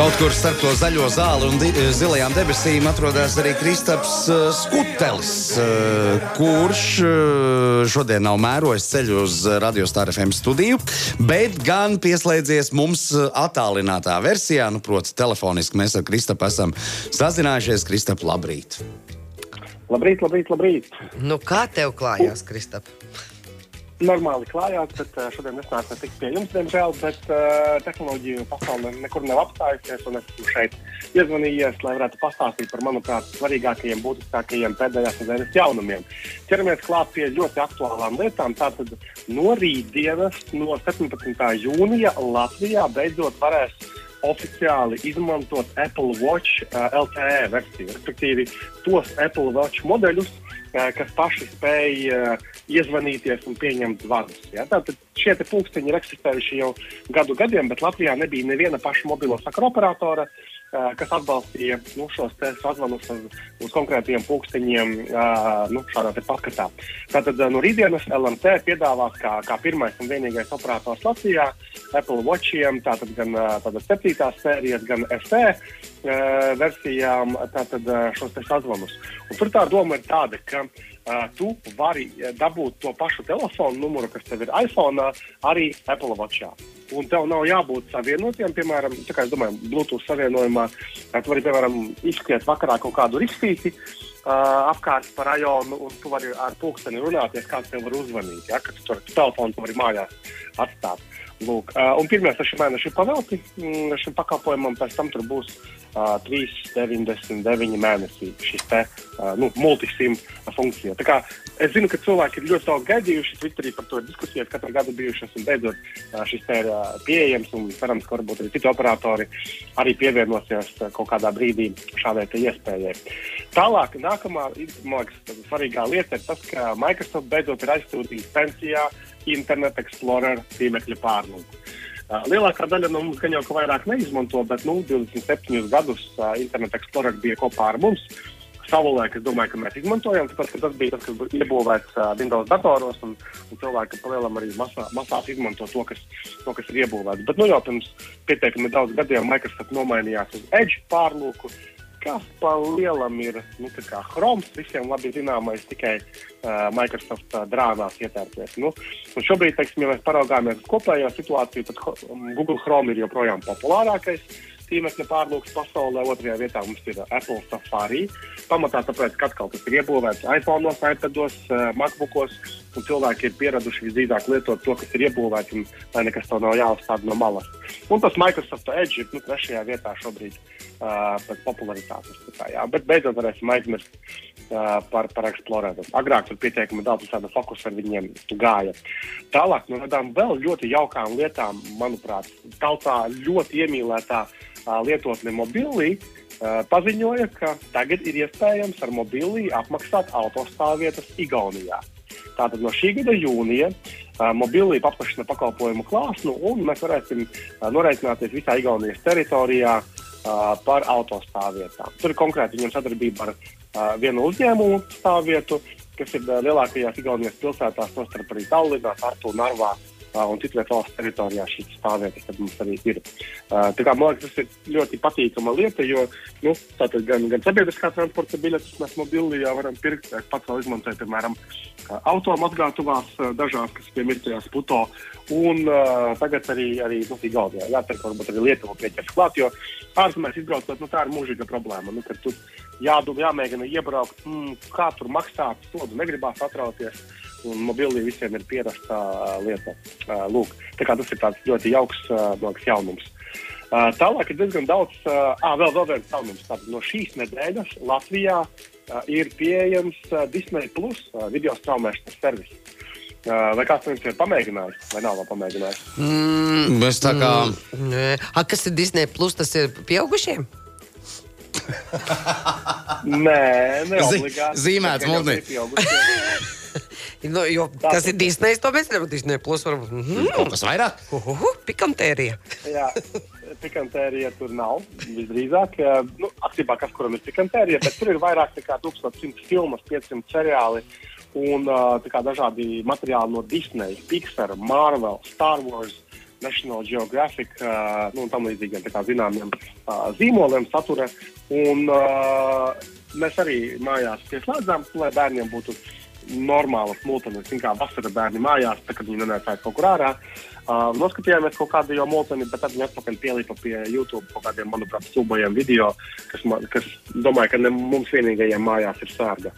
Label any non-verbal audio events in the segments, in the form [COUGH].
Kaut kur starp to zaļo zāli un di- zilajām debesīm atrodas arī Kristaps uh, Skutelis, uh, kurš šodien nav mērojis ceļu uz radiostāra FM studiju, bet gan pieslēdzies mums attālinātā versijā, nu, proti, telefoniski mēs ar Kristapu esam sazinājušies. Kristap, labrīt! Labrīt, labrīt, labrīt. Nu, kā tev klājās, Kristap? Normāli klājās, bet uh, šodien es nācu tikt pie jums, diemžēl, bet uh, tehnoloģiju pasaule nekur nav apstājusies, un es esmu šeit iezvanījies, lai varētu pastāstīt par, manuprāt, svarīgākajiem, būtiskākajiem pēdējās nedēļas jaunumiem. Ķeramies klāt pie ļoti aktuālām lietām. Tātad no rītdienas, no 17. jūnija Latvijā beidzot varēs oficiāli izmantot Apple Watch uh, LTE versiju, respektīvi tos Apple Watch modeļus, uh, kas paši spēj uh, iezvanīties un pieņemt zvanus. Ja? Tātad šie te pulksteņi ir eksistējuši jau gadu gadiem, bet Latvijā nebija neviena paša mobilo sakaru operatora, uh, kas atbalstīja nu, šos sazvanus uz, uz konkrētiem pulksteņiem uh, nu, šādā paskatā. Tātad uh, no rītdienas LMT piedāvās kā, kā pirmais un vienīgais operators Latvijā Apple Watchiem, tātad gan tādas septītās sērijas, gan SE versijām tātad, šos sazvanus. Un tur tā doma ir tāda, ka tu vari uh, dabūt to pašu telefonu numuru, kas tev ir iPhone, arī Apple Watchā. Un tev nav jābūt savienotiem, piemēram, tā kā es domāju, Bluetooth savienojumā. uh, Tu vari, piemēram, izskriet vakarā kaut kādu ristīti uh, apkārt par rajonu, un tu vari ar pulksteni runāties, kāds tev var uzvanīt. Ja? Kad tu tur telefonu vari mājās atstāt. Lūk, uh, un pirmie seši mēneši ir pavelti mm, šim pakalpojumam, pēc tam tur būs uh, 3,99 mēnesī šis te uh, nu, multisim funkcija. Tā kā es zinu, ka cilvēki ir ļoti daudz gaidījuši, Twitterī par to ir diskusijas katru gadu bijušas, un beidzot uh, šis te ir uh, pieejams, un cerams, ka varbūt arī citi operatori arī pievienosies uh, kaut kādā brīdī šādai iespējai. Tālāk, nākamā man liekas, svarīgā lieta ir tas, ka Microsoft beidzot ir aizsūtījis pensijā Internet Explorer tīmekļa pārlūku. Uh, lielākā daļa no mums gan jau ka vairāk neizmanto, bet nu, 27 gadus uh, Internet Explorer bija kopā ar mums. Savulaik es domāju, ka mēs izmantojam, tāpēc, ka tas bija tas, kas bija iebūvēts uh, Windows datoros, un, un cilvēki palielam arī masā, masās izmanto to, kas, to, kas ir iebūvēts. Bet nu, jau pirms pietiekami daudz gadiem Microsoft nomainījās uz Edge pārlūku, kas pa lielam ir nu, Chrome, visiem labi zināmais, tikai uh, Microsoft drānās ietērpties. Nu, šobrīd, teiksim, ja mēs paraugāmies uz kopējo situāciju, tad Google Chrome ir joprojām populārākais tīmekļa pārlūks pasaulē. Otrajā vietā mums ir Apple Safari. Pamatā tāpēc, ka atkal tas ir iebūvēts iPhone, iPados, MacBookos, un cilvēki ir pieraduši visdrīzāk lietot to, kas ir iebūvēts, un lai nekas to nav jāuzstāda no malas. Un tas Microsoft Edge ir nu, trešajā vietā šobrīd uh, pēc popularitātes. Tā jā. Bet beidzot varēsim aizmirst uh, par, par Exploreru. Agrāk tur pietiekami daudz tāda fokusa ar viņiem gāja. Tālāk no tādām vēl ļoti jaukām lietām, manuprāt, tautā ļoti iemīlētā uh, lietotne mobilī. Uh, paziņoja, ka tagad ir iespējams ar mobīlī apmaksāt autostāvvietas Igaunijā. Tātad no šī gada jūnija uh, mobilī paplašina pakalpojumu klāsmu, un mēs varēsim uh, norēķināties visā Igaunijas teritorijā uh, par autostāvvietām. Tur ir konkrēti viņam sadarbība ar uh, vienu uzņēmumu stāvvietu, kas ir uh, lielākajās Igaunijas pilsētās, tostarp arī Tallinā, Tartu, Narvā. Uh, un citviet valsts teritorijā šīs stāvvietas mums arī ir. Uh, tā kā, man liekas, tas ir ļoti patīkama lieta, jo nu, gan, gan sabiedriskā transporta biļetes mēs mobilajā varam pirkt. Es pats vēl izmantoju, piemēram, uh, automazgātuvās uh, dažās, kas pie mirtajās puto. Un uh, tagad arī, arī nu, Igaunijā jāpērk, varbūt arī Lietuva pieķers klāt, jo ārzemēs izbraucot, nu, tā ir mūžīga problēma. Nu, jādod, jāmēģina iebraukt, mm, kā tur maksāt, to negribās atrauties. Un mobilī visiem ir pierasta uh, lieta. Uh, lūk, tā kā tas ir tāds ļoti jauks uh, liekas, jaunums. Tālāk ir diezgan daudz, ah, vēl, vēl viens jaunums. Tātad no šīs nedēļas Latvijā ir pieejams Disney Plus video straumēšanas servis. Vai kāds no jums ir pamēģinājis, vai nav pamēģinājis? Mm, Mēs tā kā. nē. A, kas ir Disney? Plus, tas ir pieaugušiem? Nē, ne Zi- obligāti. zīmēts pieaugušie. [LAUGHS] Nu, jo, kas ir Disney? To mēs nevaram. Disney Plus varbūt. Mm, Kaut kas vairāk? uhuhu, pikantērija. Jā, pikantērija tur nav. Visdrīzāk, eh, nu, atklībā, kas kuram ir pikantērija, bet tur ir vairāk nekā 1100 filmas, 500 seriāli un uh, kā dažādi materiāli no Disney, Pixar, Marvel, Star Wars. National Geographic uh, nu, un tam līdzīgiem zināmiem uh, zīmoliem satura. Un, uh, mēs arī mājās pieslēdzām, lai bērniem būtu normālas mūtenes, kā vasara bērni mājās, tā, kad viņi nenāca kaut kur ārā. Uh, noskatījāmies kaut kādu jau mūteni, bet tad viņi atpakaļ pielika pie YouTube kaut kādiem, manuprāt, stulbajiem video, kas, man, kas domāju, ka ne mums vienīgajiem mājās ir sārga.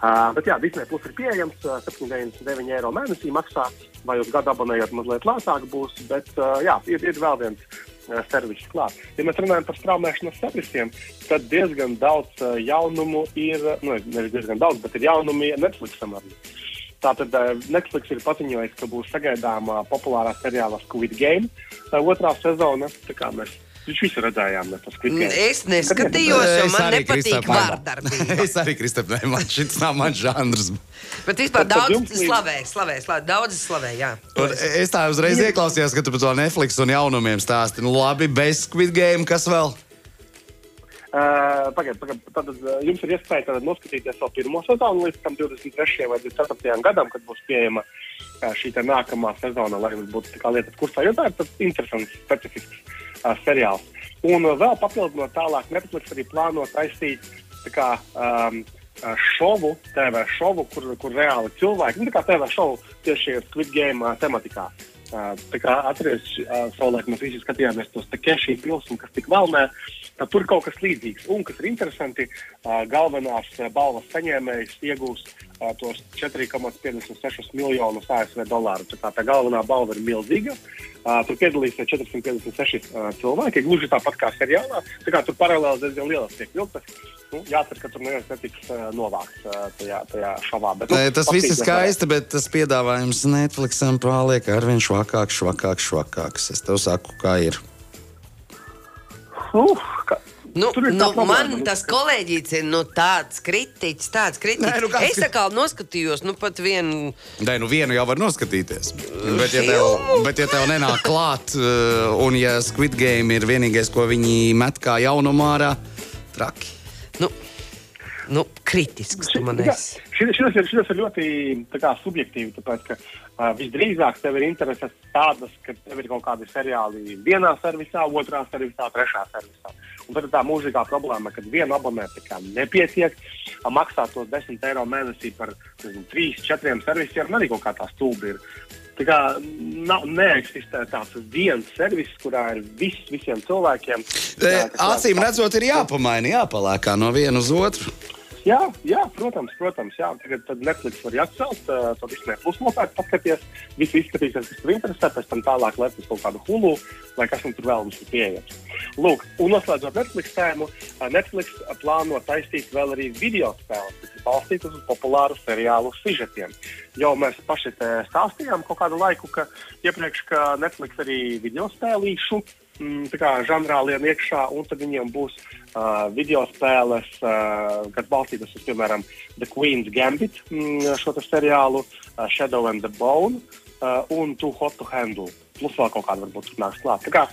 Uh, bet jā, Disney Plus ir pieejams uh, 7,99 eiro mēnesī maksā, vai uz gadu abonējot mazliet lētāk būs, bet uh, jā, ir, ir vēl viens uh, servis klāt. Ja mēs runājam par straumēšanas servisiem, tad diezgan daudz jaunumu ir, nu, nevis diezgan daudz, bet ir jaunumi Netflixam arī. Tātad Netflix ir paziņojis, ka būs sagaidāmā populārā seriāla Squid Game otrā sezona. Tā kā mēs Viņš visu redzējām, tas Game. Es neskatījos, jo Es man nepatīk vārdarbība. [LAUGHS] Es arī, Kristap, ne, man šis nav mans žanrs. Bet vispār daudz slavē, slavē, slavē, daudz slavē, jā. Un es tā uzreiz ieklausījos, ka tu par to Netflix un jaunumiem stāsti. Nu, labi, bez Squid Game, kas vēl? Uh, Pagaidiet, pagaid, tad uh, jums ir iespēja tad noskatīties vēl pirmo sezonu līdz tam 23. vai 24. gadam, kad būs pieejama uh, šī nākamā sezona, lai jums būtu tā kā lietas kursā. Jo tā ir tāds interesants, specifisks uh, seriāls. Un uh, vēl papildinot tālāk, Netflix arī plāno taisīt kā, um, šovu, TV šovu, kur, kur reāli cilvēki, nu, tā kā TV šovu tieši Squid Game uh, tematikā. Uh, tā kā atceries, uh, savulaik mēs visi skatījāmies tos Takeshi filmus, kas tik vēlmē, tad tur ir kaut kas līdzīgs. Un, kas ir interesanti, uh, galvenās uh, balvas saņēmējs iegūs uh, tos 4,56 miljonus ASV dolāru. Tā, kā tā galvenā balva ir milzīga. Uh, tur piedalīsies 456 uh, cilvēki, gluži tāpat kā seriālā. Tā kā tur paralēli diezgan lielas tiek vilktas. Nu, jācer, ka tur neviens netiks uh, novākts uh, tajā, tajā šovā. Bet, nu, Nē, Tas viss ir skaisti, bet tas piedāvājums Netflixam paliek ar vien švakāks, švakāks, švakāks. Es tev saku, kā ir. Uh, ka, Nu, nu, man tas kolēģis ir nu, tāds kritiķis, tāds kritiķis. Nē, nu kāds es atkal noskatījos, nu pat vienu. Nē, nu vienu jau var noskatīties. Bet, ja tev, bet, ja tev nenāk klāt, uh, un ja Squid Game ir vienīgais, ko viņi met kā jaunumu ārā, traki. Nu, nu, kritisks šis, šis, ir, šis ir ļoti tā kā, subjektīvi, tāpēc ka uh, visdrīzāk tev ir intereses tādas, ka tev ir kaut kādi seriāli vienā servisā, otrā servisā, trešā servisā. Un tad ir tā mūžīgā problēma, ka viena abonēta nepietiek, a, maksā tos 10 eiro mēnesī par nezinu, 3, 4 servisiem, arī kaut kā tā stulbi ir. Tā kā nav, neeksistē tāds viens servis, kurā ir viss visiem cilvēkiem. E, Acīm redzot, ir jāpamaina, jāpalēkā no viena uz otru. Jā, jā, protams, protams. Jā. Tagad tad Netflix var atcelt, uh, to visu plus nopietni paskatīties. Visu izskatīsies, kas tur interesē, pēc tam tālāk uz kaut kādu hulu, vai kas mums tur vēl mums ir pieejams. Lūk, un noslēdzot Netflix tēmu, Netflix plāno taisīt vēl arī video spēles, kas ir balstītas uz populāru seriālu sižetiem. Jo mēs paši stāstījām kaut kādu laiku, ka iepriekš, ka Netflix arī video spēlīšu kā žanrā lien iekšā, un tad viņiem būs uh, video spēles, uh, kas balstītas uz, piemēram, The Queen's Gambit, mm, šo seriālu, uh, Shadow and the Bone uh, un Too Hot to Handle. Plus vēl kaut kāda varbūt nāks klāt. Tā kā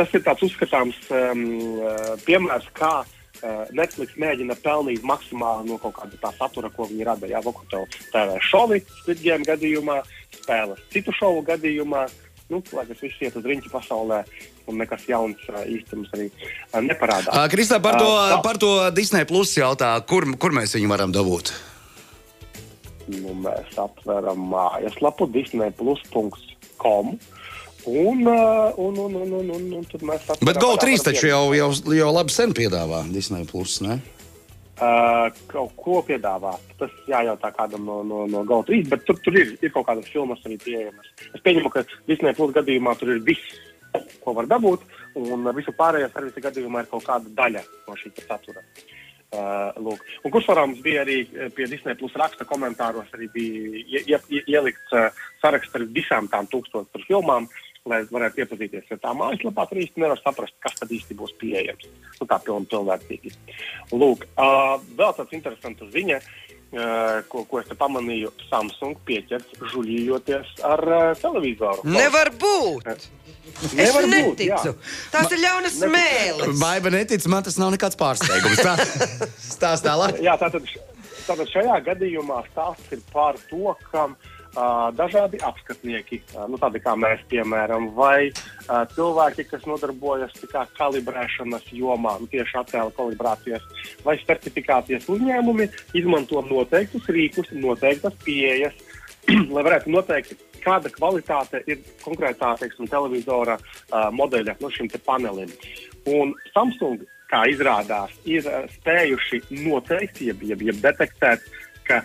Tas ir tāds uzskatāms um, uh, piemērs, kā uh, Netflix mēģina pelnīt maksimāli no kaut kāda tā satura, ko viņi rada. Jā, kā TV šovi, Squid Game gadījumā, spēles citu šovu gadījumā. Nu, lai tas viss iet uz riņķu pasaulē, un nekas jauns uh, īstenībā arī uh, neparādās. Kristā, par to, tā. par to Disney Plus jautā, kur, kur mēs viņu varam dabūt? Nu, mēs aptveram mājaslapu disneyplus.com. Un, uh, un, un, un, un, un, un tad mēs Bet atveram GO3 vairāk taču jau, jau, jau labi sen piedāvā Disney Plus. Ne? Uh, kaut ko piedāvāt. Tas jājautā kādam no, no, no GO3, bet tur, tur ir, ir kaut kādas filmas arī pieejamas. Es pieņemu, ka Disney Plus gadījumā tur ir viss, ko var dabūt, un visu pārējo servisu gadījumā ir kaut kāda daļa no šī satura. Uh, un Kursvarams bija arī eh, pie Disney Plus raksta komentāros, arī bija ie, ie, ie, ielikts uh, saraksts ar visām tām tūkstošiem filmām, lai varētu iepazīties ar tām mājaslapā. Tur īsti nevar saprast, kas tad īsti būs pieejams. Nu, tā piln, pilnvērtīgi. Lūk, uh, vēl tāds interesants ziņa, uh, ko, ko es te pamanīju. Samsung pieķers žuļījoties ar uh, televizoru. Nevar būt! Es Nevar būt, neticu. jā. Tās ir ļaunas smēles. Baiba netic, man tas nav nekāds pārsteigums. Tā, [LAUGHS] stāst tālāk. Jā, tātad, tātad šajā gadījumā stāsts ir par to, ka uh, dažādi apskatnieki, uh, nu, tādi kā mēs, piemēram, vai uh, cilvēki, kas nodarbojas kā, kalibrēšanas jomā, nu, tieši attēlu kalibrācijas vai certifikācijas uzņēmumi, izmanto noteiktus rīkus, noteiktas pieejas, [CLEARS THROAT] lai varētu noteikt, kāda kvalitāte ir konkrētā teiksim, televizora uh, modeļa no šim panelim. Un Samsung, kā izrādās, ir uh, spējuši noteikt, jeb, jeb, jeb detektēt, ka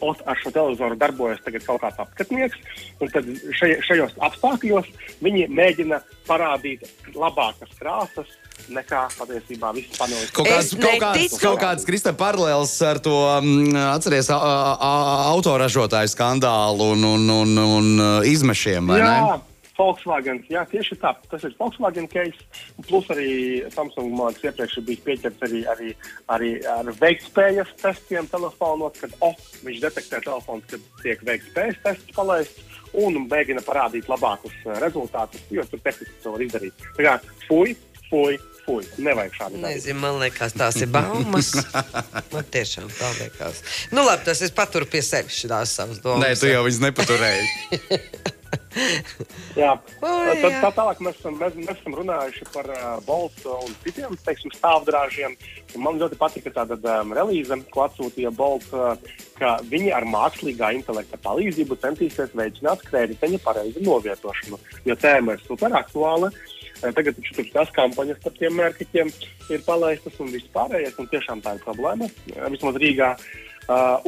ot, ar šo televizoru darbojas kaut kāds apskatnieks, tad šaj, šajos apstākļos viņi mēģina parādīt labākas krāsas. Nekā patiesībā viss panelis. Kaut kāds, kaut kāds, kaut kāds Krista paralēls ar to, um, atceries, autoražotāju skandālu un, un, un, un izmešiem, vai Jā. ne? Volkswagen, jā, tieši tā. Tas ir Volkswagen case. Plus arī Samsung mākslinieks iepriekš bija pieķerts arī, arī, arī ar veiktspējas testiem telefonos, kad oh, viņš detektē telefons, kad tiek veiktspējas tests palaists un mēģina parādīt labākus uh, rezultātus, jo tur tehniski to var izdarīt. Tā kā fuj, fuj, fuj. Nevajag šādi. Nezinu, man liekas, tās ir baumas. [LAUGHS] man tiešām tā liekas. Nu, labi, tas es paturu pie sevis šīs savas domas. Nē, tu jau viņas nepaturēji. [LAUGHS] Jā, tad, tā tālāk mēs esam, mēs, mēs esam runājuši par uh, Boltu un citiem teiksim, stāvdrāžiem. Man ļoti patika tāda um, relīze, ko atsūtīja Bolts, uh, ka viņi ar mākslīgā intelekta palīdzību centīsies veicināt krediteņa pareizu novietošanu. Jo tēma ir super aktuāla. Tagad taču tur tās kampaņas par tiem mērķiem ir palaistas un viss pārējais. Un tiešām tā ir problēma. Vismaz Rīgā. Uh,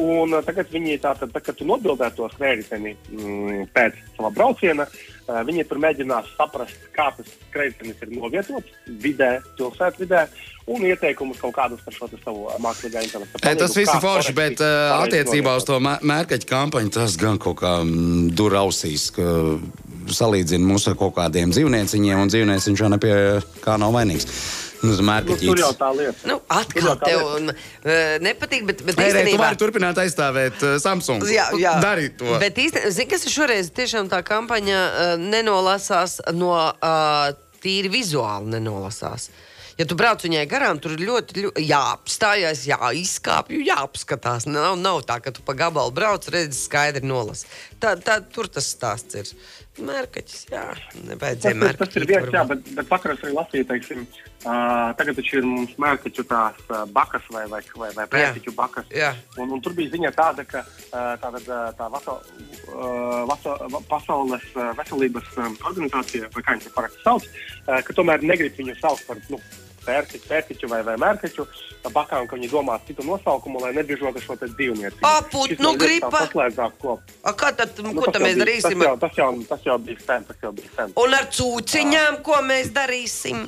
un tagad viņi tātad, tā, kad tu nobildēji tos krediteni mm, pēc sava brauciena, uh, viņi tur mēģinās saprast, kā tas kreditenis ir novietots vidē, pilsētvidē, un ieteikumus kaut kādus par šo savu uh, mākslīgā intelekta. Nē, tas viss ir forši, bet uh, attiecībā uz to mē- mērkaķu kampaņu tas gan kaut kā mm, dur ausīs, ka salīdzina mūs ar kaut kādiem dzīvnieciņiem, un dzīvnieciņš jau nepie kā nav vainīgs. Nu, Nu, tur jau tā lieta. Nu, atkal tev un, uh, nepatīk, bet, bet Nē, nē, tu īstenībā. vari turpināt aizstāvēt uh, Samsung. Jā, jā. Darīt to. Bet īstenībā, zini, kas ir šoreiz tiešām tā kampaņa uh, nenolasās no uh, tīri vizuāli nenolasās. Ja tu brauc viņai garām, tur ir ļoti, ļoti jāapstājas, jāizkāpj, jāapskatās. Nav, nav tā, ka tu pa gabalu brauc, redzi, skaidri nolasi. Tā, tā, tur tas stāsts ir. Mērkaķis, jā, nevajadzēja mērkaķi. tas ir viens, jā, bet, bet vakar es arī lasīju, teiksim, uh, tagad taču ir mums mērķu tās uh, bakas vai, vai, vai, vai pētiķu bakas. Jā. Un, un tur bija ziņa tāda, ka uh, tāda, uh, tā vaso, uh, vaso, va- pasaules uh, veselības um, organizācija, vai kā viņi to parasti sauc, uh, ka tomēr negrib viņu saukt par nu, pērtiķu, pērtiķu vai, vai mērķu bakām, ka viņi domā citu nosaukumu, lai nebiežotu šo dzīvnieku. Aput, nu, gripa. A, kā tad, Nu, ko tas tad mēs bija- darīsim? Tas jau, tas jau, tas jau bija sen, tas jau bija sen. Un ar cūciņām, ko mēs darīsim?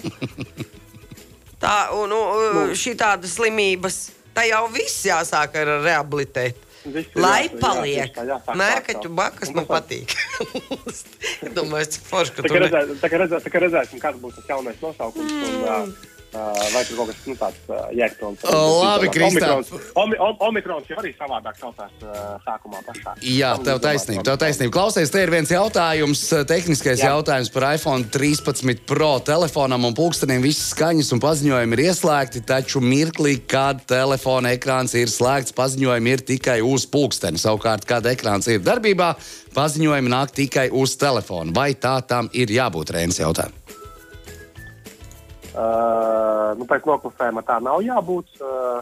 Tā, un, un šī tāda slimības, tā jau viss jāsāk ar rehabilitēt. Viss ir Lai jā- paliek. sākt. bakas man patīk. [LAUGHS] Domāju, cik forši, ka Tā tu redzē, tā, kā redzēsim, kāds būs tas jaunais nosaukums. Mm. Un, uh, vai tur kaut kas nu, tāds uh, jēgpilns. Labi, Kristap. Omikrons, omi, om, omikrons jau arī savādāk saucās uh, sākumā pašā. Jā, tev taisnība. Tev taisnība. Klausies, te ir viens jautājums, eh, tehniskais Jā. Jautājums par iPhone 13 Pro telefonam un pulkstenim. Visas skaņas un paziņojumi ir ieslēgti, taču mirklī, kad telefona ekrāns ir slēgts, paziņojumi ir tikai uz pulksteni. Savukārt, kad ekrāns ir darbībā, paziņojumi nāk tikai uz telefona. Vai tā tam ir jābūt Rēnas jautājumam? Uh, nu, pēc noklusējuma tā nav jābūt. Uh,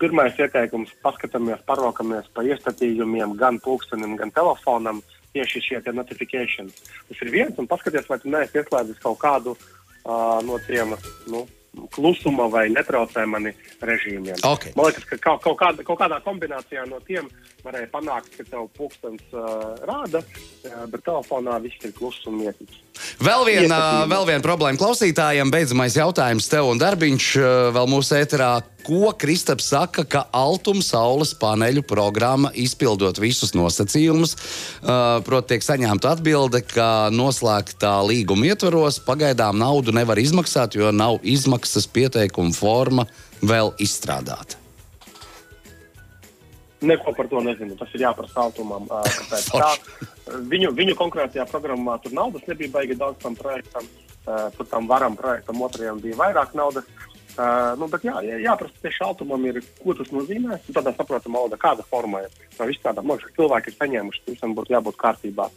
pirmais ieteikums - paskatāmies, paraukamies pa iestatījumiem, gan pulkstenim, gan telefonam. Tieši šie te notifikācijas. Tas ir viens, un paskaties, vai tu neesi ieslēdzis kaut kādu uh, no tiem nu, klusuma vai netraucējumani režīmiem. Ok. Man liekas, ka kaut, kaut, kāda, kaut kādā kombinācijā no tiem varēja panākt, ka tev pulkstenis uh, rāda, uh, bet telefonā viss ir kluss un mietīgs. Vēl viena, Ieskatījumā. vēl viena problēma klausītājiem. Beidzamais jautājums tev un darbiņš eh, vēl mūsu ēterā. Ko Kristaps saka, ka Altuma saules paneļu programma izpildot visus nosacījumus, uh, proti, tiek saņemta atbilde, ka noslēgtā līguma ietvaros pagaidām naudu nevar izmaksāt, jo nav izmaksas pieteikuma forma vēl izstrādāta. Neko par to nezinu. Tas ir jāprasa kāpēc tā. Viņu, viņu konkrētajā programmā tur naudas nebija baigi daudz tam projektam. ā, Tur tam varam projektam otrajam bija vairāk naudas. Uh, nu, bet jā, jā, jāprasa tieši šaltumam, ir, ko tas nozīmē. Nu, Tādā saprotamā valodā, kāda forma ir. No visām tādām cilvēkiem ir saņēmuši, visam būtu jābūt kārtībā.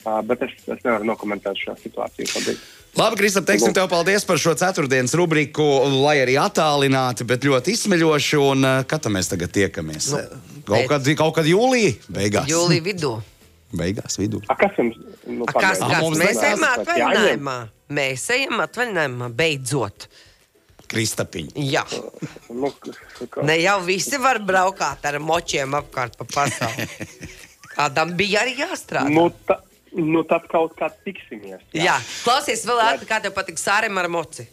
Uh, bet es, es nevaru nokomentēt šo situāciju. Šobrīd. Labi, Kristap, teiksim tev paldies par šo ceturtdienas rubriku, lai arī attālināti, bet ļoti izsmeļoši. Un uh, kad mēs tagad tiekamies? Nu, kaut, kad, kaut kad jūlijā, beigās. Jūlija vidū. Beigās, vidū. A, kas jums nu, mums Mēs ejam atvaļinājumā. Mēs ejam atvaļinājumā, beidzot. Kristapiņa. Jā. Nu, Ne jau visi var braukāt ar močiem apkārt pa pasauli. [LAUGHS] Kādam bija arī jāstrādā. nu, ta, nu, tad kaut kā tiksimies. Jā, klausies, vēl ātri, kā tev patīk sārem ar moci.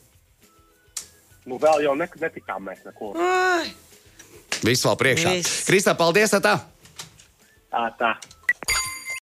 Nu, vēl jau ne, netikām mēs nekur. Ai, Viss vēl priekšā. Viss. Kristap, paldies! Tā! Tā, tā.